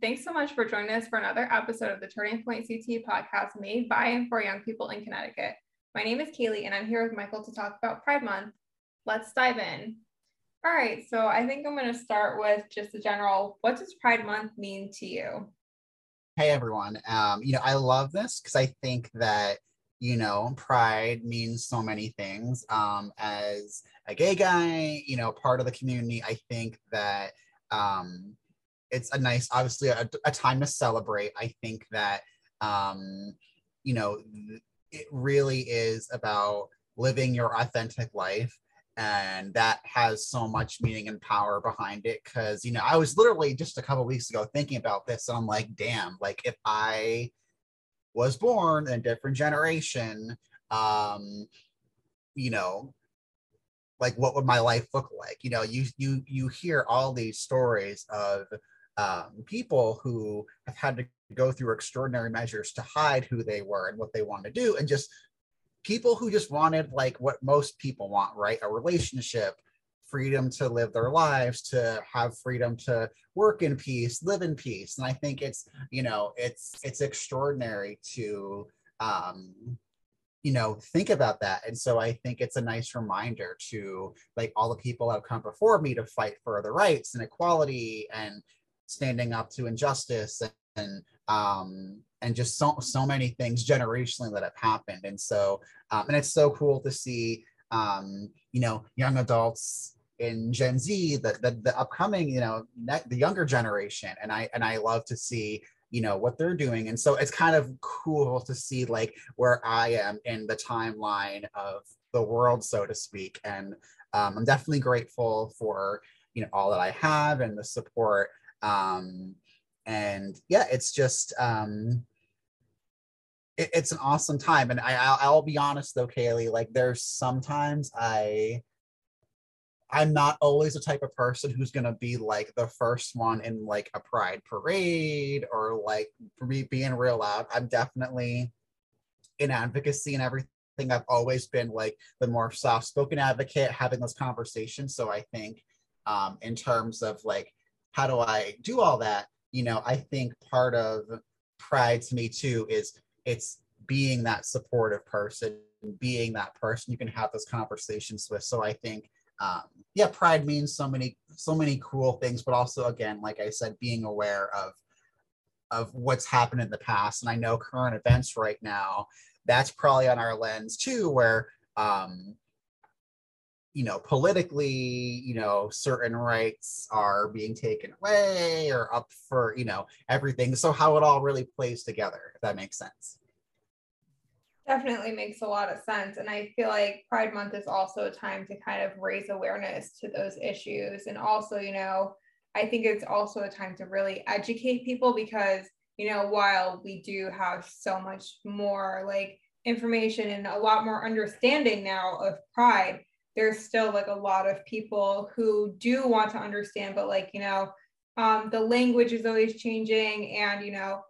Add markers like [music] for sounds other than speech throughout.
Thanks so much for joining us for another episode of the Turning Point CT podcast made by and for young people in Connecticut. My name is Kaylee, and I'm here with Michael to talk about Pride Month. Let's dive in. All right, so I think I'm going to start with just the general what does Pride Month mean to you? Hey, everyone. Um, you know, I love this because I think that you know, pride means so many things. Um, as a gay guy, you know, part of the community, I think that um, it's a nice, obviously, a, a time to celebrate. I think that, um, you know, it really is about living your authentic life. And that has so much meaning and power behind it. Cause, you know, I was literally just a couple weeks ago thinking about this, and I'm like, damn, like if I was born in a different generation, um, you know, like what would my life look like you know you you you hear all these stories of um, people who have had to go through extraordinary measures to hide who they were and what they wanted to do and just people who just wanted like what most people want right? A relationship freedom to live their lives to have freedom to work in peace live in peace. And i think it's you know it's it's extraordinary to um you know think about that. And so i think it's a nice reminder to like all the people that have come before me to fight for the rights and equality and standing up to injustice and, and um and just so so many things generationally that have happened. And so um and it's so cool to see um you know young adults in gen z the the, the upcoming you know ne- the younger generation. And i and i love to see you know what they're doing. And so it's kind of cool to see like where i am in the timeline of the world so to speak. And um, i'm definitely grateful for you know all that i have and the support um, and yeah it's just um, it, it's an awesome time and I, I'll, I'll be honest though kaylee like there's sometimes i I'm not always the type of person who's gonna be like the first one in like a pride parade or like for me being real loud. I'm definitely in advocacy and everything. I've always been like the more soft spoken advocate having those conversations. So I think um, in terms of like how do I do all that, you know, I think part of pride to me too is it's being that supportive person, being that person you can have those conversations with. So I think um, yeah, pride means so many so many cool things, but also again, like I said, being aware of of what's happened in the past. And I know current events right now, that's probably on our lens too, where um, you know, politically, you know, certain rights are being taken away or up for, you know, everything. So how it all really plays together, if that makes sense. Definitely makes a lot of sense. And I feel like Pride Month is also a time to kind of raise awareness to those issues. And also, you know, I think it's also a time to really educate people because, you know, while we do have so much more like information and a lot more understanding now of Pride, there's still like a lot of people who do want to understand, but like, you know, um, the language is always changing and, you know,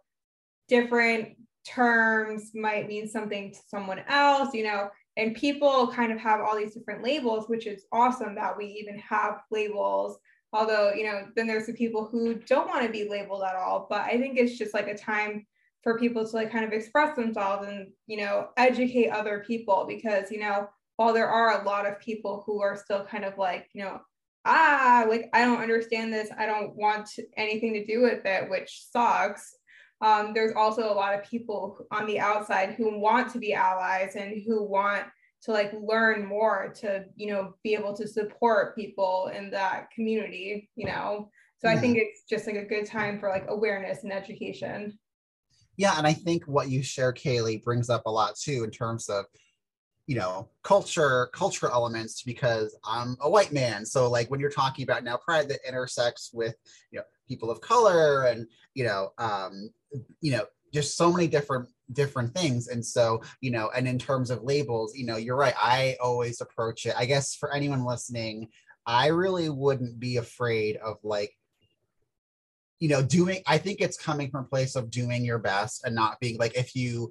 different terms might mean something to someone else, you know, and people kind of have all these different labels, which is awesome that we even have labels. Although, you know, then there's the people who don't want to be labeled at all. But I think it's just like a time for people to like kind of express themselves and, you know, educate other people because, you know, while there are a lot of people who are still kind of like, you know, ah, like I don't understand this, I don't want anything to do with it, which sucks. Um, there's also a lot of people on the outside who want to be allies and who want to like learn more to you know be able to support people in that community you know? So i think it's just like a good time for like awareness and education. Yeah and i think what you share kaylee brings up a lot too in terms of you know culture cultural elements because i'm a white man. So like when you're talking about now pride that intersects with you know people of color and you know um you know just so many different different things. And so you know and in terms of labels you know you're right. I always approach it i guess for anyone listening i really wouldn't be afraid of like you know doing i think it's coming from a place of doing your best and not being like if you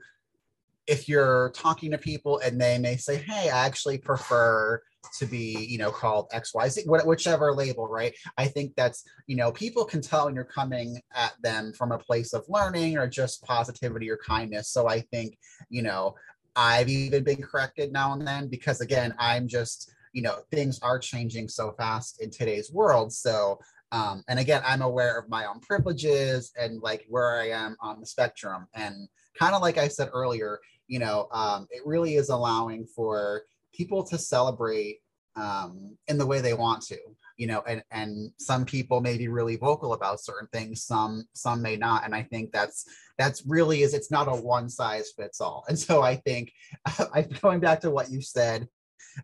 if you're talking to people and they may say hey i actually prefer to be you know called xyz whichever label right? I think that's you know people can tell when you're coming at them from a place of learning or just positivity or kindness. So i think you know i've even been corrected now and then because again i'm just you know things are changing so fast in today's world. So um, and again i'm aware of my own privileges and like where i am on the spectrum. And kind of like i said earlier you know um, it really is allowing for people to celebrate um, in the way they want to you know and and some people may be really vocal about certain things some some may not and i think that's that's really is it's not a one size fits all. And so i think [laughs] i going back to what you said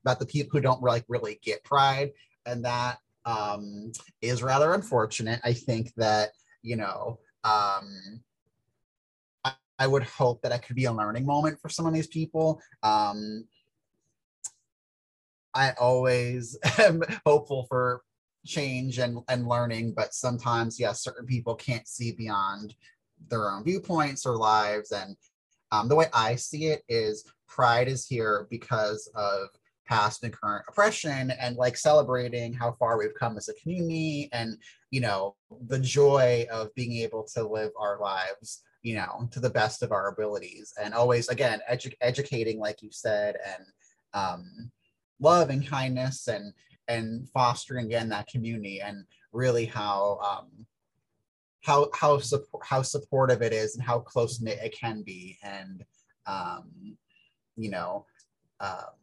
about the people who don't like really get pride and that um, is rather unfortunate. I think that you know um, I, would hope that it could be a learning moment for some of these people um, I always [laughs] am hopeful for change and, and learning, but sometimes, yes, certain people can't see beyond their own viewpoints or lives. And um, the way I see it is pride is here because of past and current oppression and like celebrating how far we've come as a community and you know the joy of being able to live our lives you know to the best of our abilities and always again edu- educating like you said and um, love and kindness and and fostering again that community and really how um, how how support how supportive it is and how close knit it can be and um, you know um,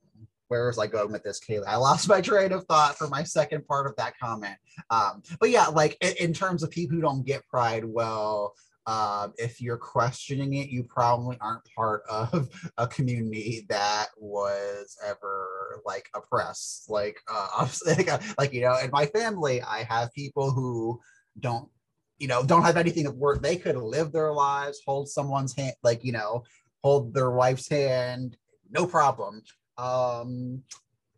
where was I going with this, Kaylee? I lost my train of thought for my second part of that comment. Um, but yeah, like in, in, terms of people who don't get pride, well, uh, if you're questioning it, you probably aren't part of [laughs] a community that was ever like oppressed. Like, uh, [laughs] [laughs] like you know, in my family, I have people who don't, you know, don't have anything at work. They could live their lives, hold someone's hand, like you know, hold their wife's hand, no problem. Um,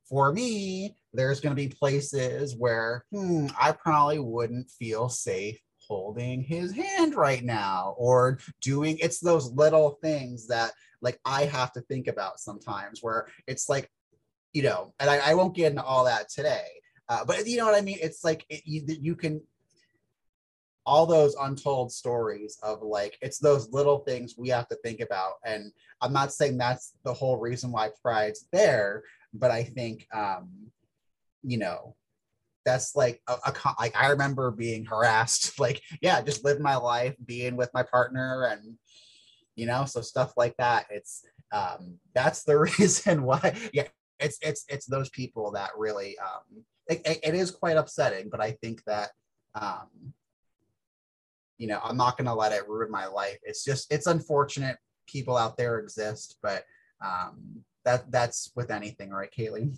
for me, there's going to be places where hmm, I probably wouldn't feel safe holding his hand right now or doing it's those little things that like I have to think about sometimes where it's like, you know, and I, I won't get into all that today, uh, but you know what I mean? It's like it, you, you can, all those untold stories of like, it's those little things we have to think about. And I'm not saying that's the whole reason why pride's there, but I think, um, you know, that's like a, a like I remember being harassed. [laughs] Like, yeah, just live my life, being with my partner, and you know, so stuff like that. It's um, that's the [laughs] reason why. Yeah, it's it's it's those people that really um, it, it is quite upsetting. But I think that um, you know, I'm not to let it ruin my life. It's just it's unfortunate people out there exist, but um, that that's with anything, right, Kaylee?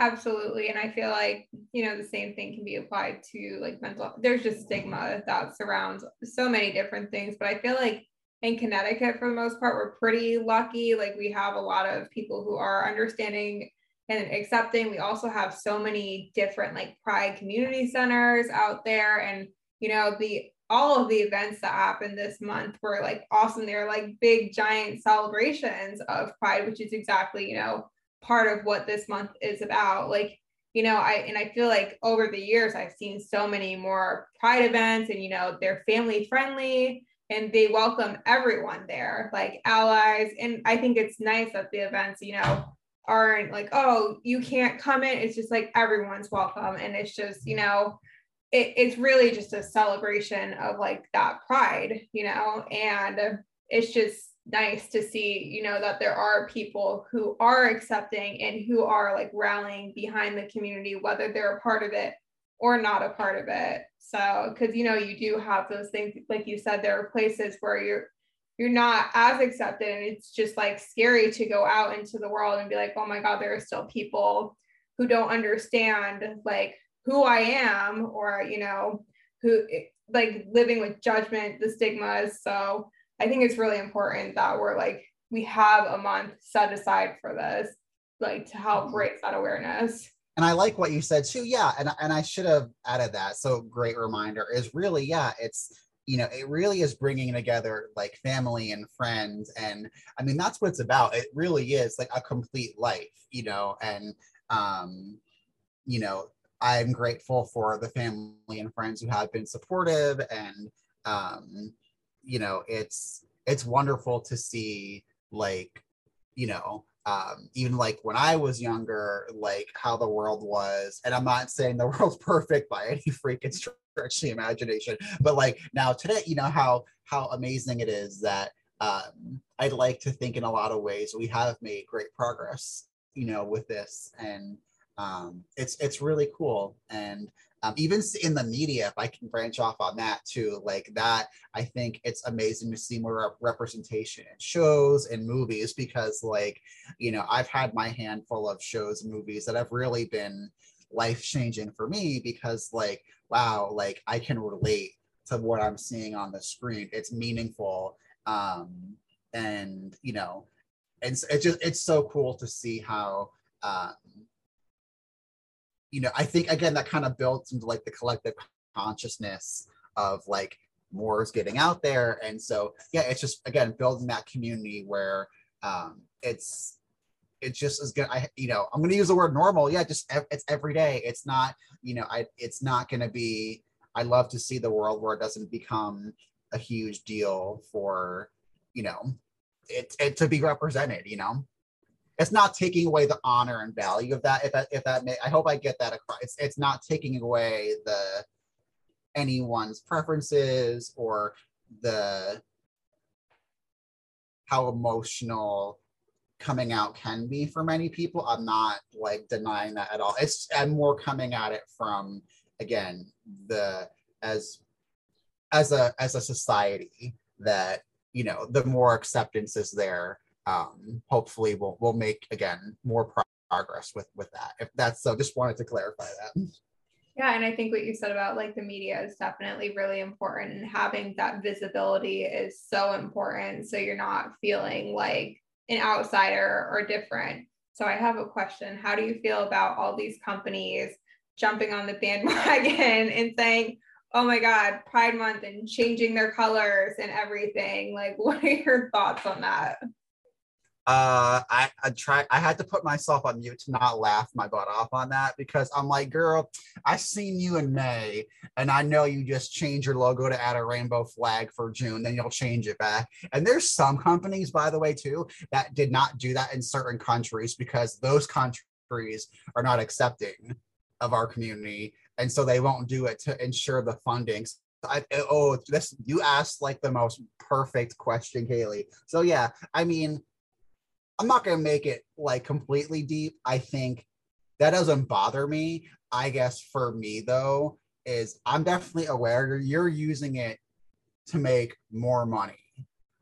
Absolutely. And I feel like, you know, the same thing can be applied to like mental, there's just stigma that surrounds so many different things. But I feel like in Connecticut, for the most part, we're pretty lucky. Like we have a lot of people who are understanding and accepting. We also have so many different like pride community centers out there. And, you know, the all of the events that happened this month were like awesome. They're like big giant celebrations of pride, which is exactly, you know, part of what this month is about. Like, you know, I and I feel like over the years I've seen so many more pride events and you know, they're family friendly and they welcome everyone there, like allies. And I think it's nice that the events, you know, aren't like, oh, you can't come in. It's just like everyone's welcome. And it's just, you know, it, it's really just a celebration of like that pride, you know, and it's just nice to see you know that there are people who are accepting and who are like rallying behind the community whether they're a part of it or not a part of it. So because you know you do have those things like you said there are places where you're you're not as accepted and it's just like scary to go out into the world and be like oh my god there are still people who don't understand like who i am or you know who like living with judgment the stigmas. So I think it's really important that we're like, we have a month set aside for this, like to help mm-hmm. raise that awareness. And I like what you said too. Yeah. And, and I should have added that. So great reminder is really, yeah, it's, you know it really is bringing together like family and friends and i mean that's what it's about it really is like a complete life you know and um you know i'm grateful for the family and friends who have been supportive and um you know it's it's wonderful to see like you know um, even like when I was younger, like how the world was. And I'm not saying the [laughs] world's perfect by any freaking stretch of the imagination, but like now today, you know how how amazing it is that um, I'd like to think in a lot of ways we have made great progress, you know, with this, and um, it's it's really cool. And um, even in the media if i can branch off on that too like that i think it's amazing to see more representation in shows and movies because like you know i've had my handful of shows and movies that have really been life changing for me because like wow like i can relate to what i'm seeing on the screen. It's meaningful um and you know and it's just it's so cool to see how um you know, I think again that kind of builds into like the collective consciousness of like more is getting out there. And so yeah, it's just again building that community where um it's it just is gonna I you know, I'm gonna use the word normal. Yeah, just it's every day. It's not, you know, I it's not gonna be I love to see the world where it doesn't become a huge deal for, you know, it, it to be represented, you know it's not taking away the honor and value of that if that if that may i hope i get that across. It's, it's not taking away the anyone's preferences or the how emotional coming out can be for many people. I'm not like denying that at all. It's i'm more coming at it from again the as as a as a society that you know the more acceptance is there um, hopefully we'll we'll make again more progress with with that. If that's so, just wanted to clarify that. Yeah, and I think what you said about like the media is definitely really important, and having that visibility is so important. So you're not feeling like an outsider or different. So I have a question: How do you feel about all these companies jumping on the bandwagon [laughs] and saying? Oh my God, Pride Month and changing their colors and everything. Like, [laughs] what are your thoughts on that? Uh, I, I try. I had to put myself on mute to not laugh my butt off on that because I'm like, girl, I seen you in May, and I know you just change your logo to add a rainbow flag for June, then you'll change it back. And there's some companies, by the way, too, that did not do that in certain countries because those countries are not accepting of our community, and so they won't do it to ensure the funding. I, oh, this you asked like the most perfect question, Kaylee. So yeah, I mean, I'm not going to make it like completely deep. I think that doesn't bother me. I guess for me though is I'm definitely aware you're using it to make more money.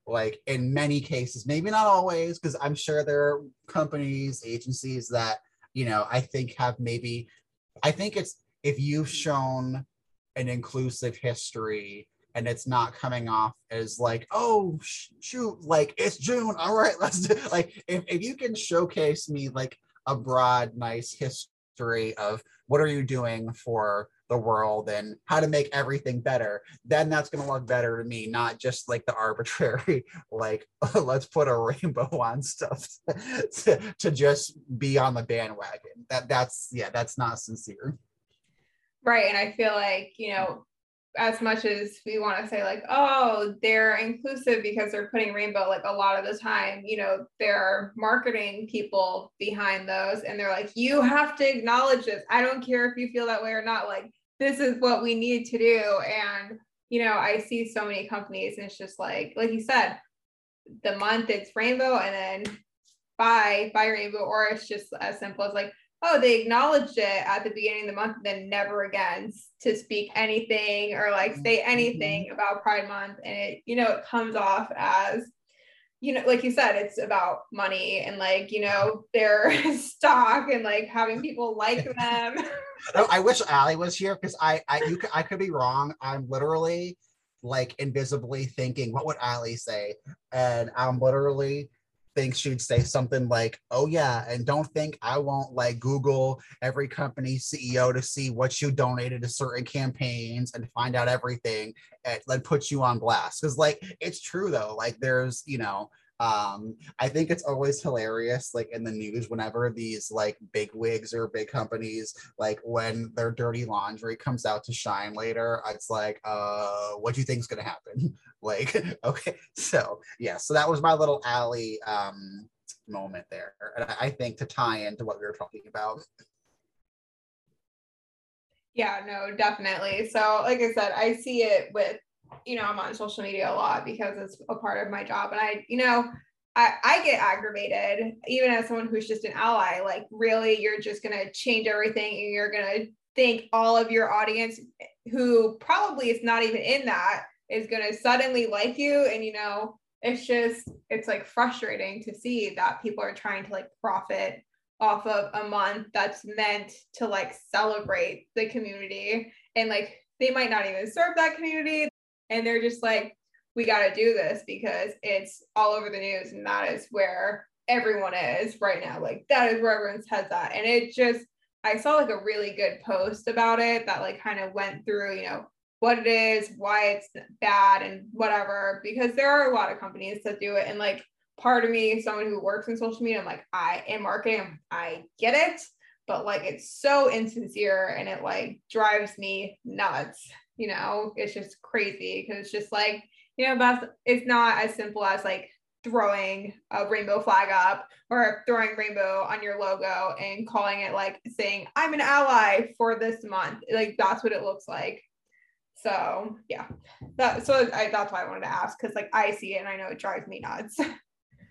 Like in many cases, maybe not always, because I'm sure there are companies, agencies that, you know, I think have maybe, I think it's if you've shown an inclusive history and it's not coming off as like, oh shoot, like it's June. All right, [laughs] let's do like if, if you can showcase me like a broad, nice history of what are you doing for the world and how to make everything better, then that's gonna look better to me, not just like the [laughs] arbitrary, like [laughs] let's put a rainbow on stuff to, to just be on the bandwagon. That that's yeah, that's not sincere. Right. And I feel like, you know, as much as we want to say like oh they're inclusive because they're putting rainbow like a lot of the time you know there are marketing people behind those and they're like you have to acknowledge this. I don't care if you feel that way or not. Like this is what we need to do. And you know i see so many companies and it's just like like you said the month it's rainbow and then buy buy rainbow or it's just as simple as like oh, they acknowledged it at the beginning of the month, then never again to speak anything or like say mm-hmm. anything mm-hmm. about Pride Month. And it, you know, it comes off as, you know, like you said, it's about money and like, you know, their [laughs] stock and like having people like [laughs] them. I wish Ali was here because I, I, you, I could be wrong. I'm literally like invisibly thinking, what would Ali say? And I'm literally think she'd say something like, "Oh yeah," and don't think I won't like Google every company CEO to see what you donated to certain campaigns and find out everything and then put you on blast. Because like it's true though, like there's you know um i think it's always hilarious like in the news whenever these like big wigs or big companies like when their dirty laundry comes out to shine later it's like uh what do you think is going to happen? [laughs] Like [laughs] okay so yeah so that was my little Ali um moment there and i think to tie into what we were talking about. Yeah no definitely so like i said i see it with you know, I'm on social media a lot because it's a part of my job. And I, you know, I, I get aggravated even as someone who's just an ally. Like, really, you're just going to change everything and you're going to think all of your audience who probably is not even in that is going to suddenly like you. And, you know, it's just, it's like frustrating to see that people are trying to like profit off of a month that's meant to like celebrate the community and like they might not even serve that community and they're just like we got to do this because it's all over the news and that is where everyone is right now. Like that is where everyone's heads at. And it just i saw like a really good post about it that like kind of went through you know what it is why it's bad and whatever because there are a lot of companies that do it. And like part of me someone who works in social media i'm like i am marketing i get it but like it's so insincere and it like drives me nuts you know it's just crazy because it's just like you know that's it's not as simple as like throwing a rainbow flag up or throwing rainbow on your logo and calling it like saying i'm an ally for this month. Like that's what it looks like. So yeah. That so I, that's why i wanted to ask because like i see it and i know it drives me nuts. [laughs]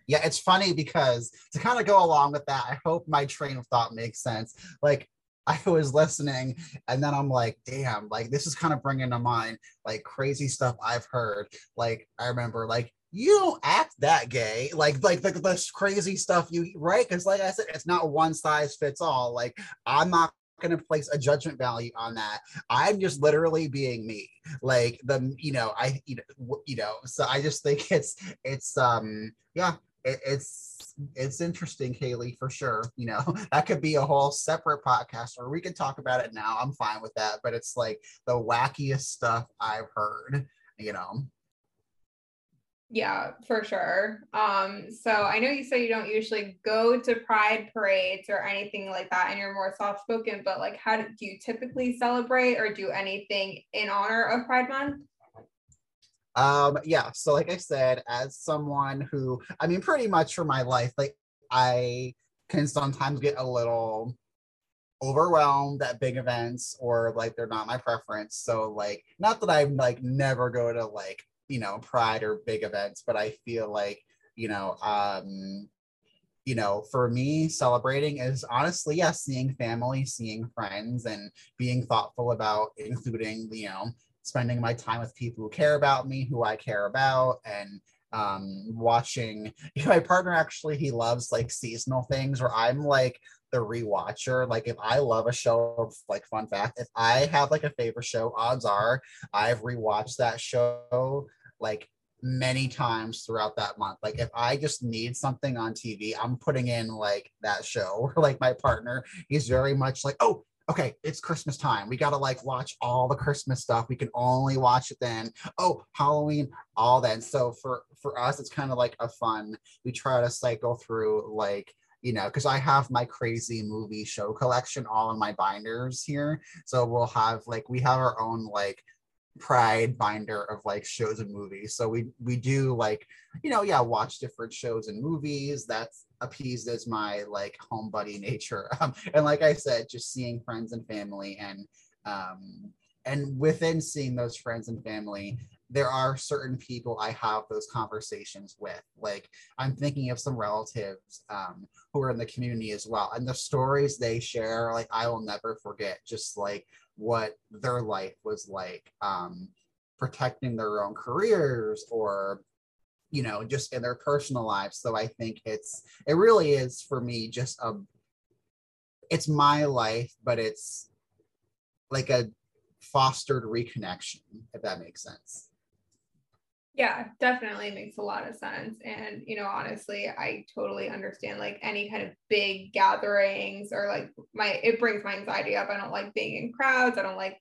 Yeah it's funny because to kind of go along with that i hope my train of thought makes sense. Like [laughs] I was listening and then I'm like, damn, like this is kind of bringing to mind like crazy stuff I've heard. Like I remember like you don't act that gay. Like like the, the crazy stuff you right? Because like i said it's not one size fits all. Like i'm not going to place a judgment value on that. I'm just literally being me. Like the you know i you know, you know so i just think it's it's um yeah it, it's it's interesting, Kaylee, for sure. You know, [laughs] that could be a whole separate podcast, or we could talk about it now. I'm fine with that. But it's like the wackiest stuff I've heard, you know. Yeah, for sure. Um, so I know you say you don't usually go to pride parades or anything like that, and you're more soft spoken, but like how do, do you typically celebrate or do anything in honor of Pride Month? Um, yeah, so like I said, as someone who, I mean, pretty much for my life, like I can sometimes get a little overwhelmed at big events or like they're not my preference. So like not that I'm like never go to like, you know, pride or big events, but I feel like, you know, um you know, for me, celebrating is honestly, yes, yeah, seeing family, seeing friends, and being thoughtful about including, you know, spending my time with people who care about me, who I care about, and um, watching. [laughs] My partner actually he loves like seasonal things, where I'm like the rewatcher. Like if I love a show, like fun fact, if I have like a favorite show, odds are I've rewatched that show like many times throughout that month. Like if I just need something on TV, I'm putting in like that show. [laughs] Or like my partner, he's very much like, oh, okay, it's Christmas time. We got to like watch all the Christmas stuff. We can only watch it then. Oh, Halloween, all then. So for for us, it's kind of like a fun. We try to cycle through like you know, because I have my crazy movie show collection all in my binders here. So we'll have like we have our own like pride binder of like shows and movies. So we we do like, you know, yeah, watch different shows and movies. That's appeased as my like home buddy [laughs] nature. Um, and like I said, just seeing friends and family and um and within seeing those friends and family, there are certain people I have those conversations with. Like I'm thinking of some relatives um, who are in the community as well, and the stories they share, like I will never forget. Just like what their life was like um, protecting their own careers or you know just in their personal lives so i think it's it really is for me just a it's my life but it's like a fostered reconnection if that makes sense Yeah, definitely makes a lot of sense. And, you know, honestly, I totally understand like any kind of big gatherings or like my, it brings my anxiety up. I don't like being in crowds. I don't like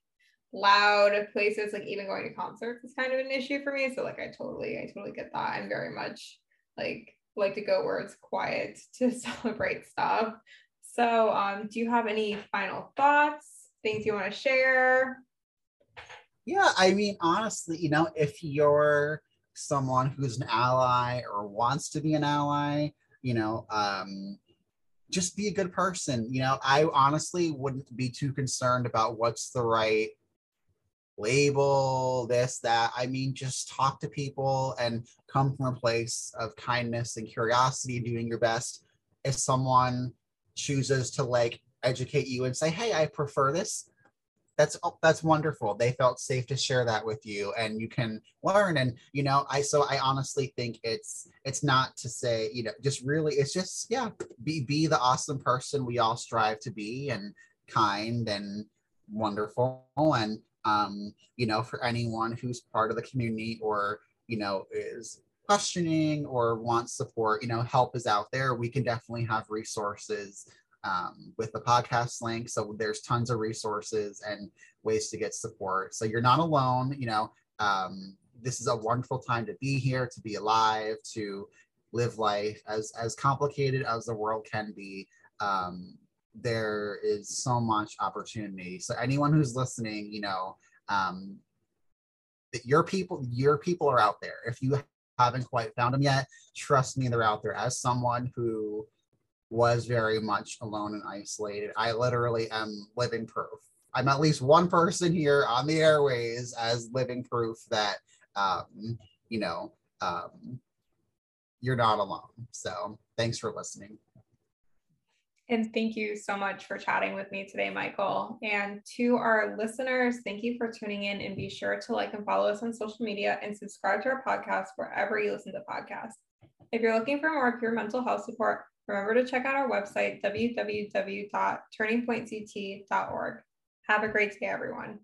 loud places. Like even going to concerts is kind of an issue for me. So, like, I totally, I totally get that. I'm very much like, like to go where it's quiet [laughs] to celebrate stuff. So, um, do you have any final thoughts, things you want to share? Yeah, I mean, honestly, you know, if you're someone who's an ally or wants to be an ally, you know, um, just be a good person. You know, I honestly wouldn't be too concerned about what's the right label, this, that. I mean, just talk to people and come from a place of kindness and curiosity, doing your best. If someone chooses to like educate you and say, hey, I prefer this, that's oh, that's wonderful they felt safe to share that with you and you can learn and you know i so i honestly think it's it's not to say you know just really it's just yeah be be the awesome person we all strive to be and kind and wonderful and um you know for anyone who's part of the community or you know is questioning or wants support you know help is out there we can definitely have resources um, with the podcast link. So there's tons of resources and ways to get support. So you're not alone. You know, um, this is a wonderful time to be here, to be alive, to live life as as complicated as the world can be. Um, there is so much opportunity. So anyone who's listening, you know, um, your people, your people are out there. If you haven't quite found them yet, trust me, they're out there. As someone who was very much alone and isolated. I literally am living proof. I'm at least one person here on the airways as living proof that, um, you know, um, you're not alone. So thanks for listening. And thank you so much for chatting with me today, Michael. And to our listeners, thank you for tuning in and be sure to like and follow us on social media and subscribe to our podcast wherever you listen to podcasts. If you're looking for more pure mental health support, Remember to check out our website, www.turningpointct.org. Have a great day, everyone.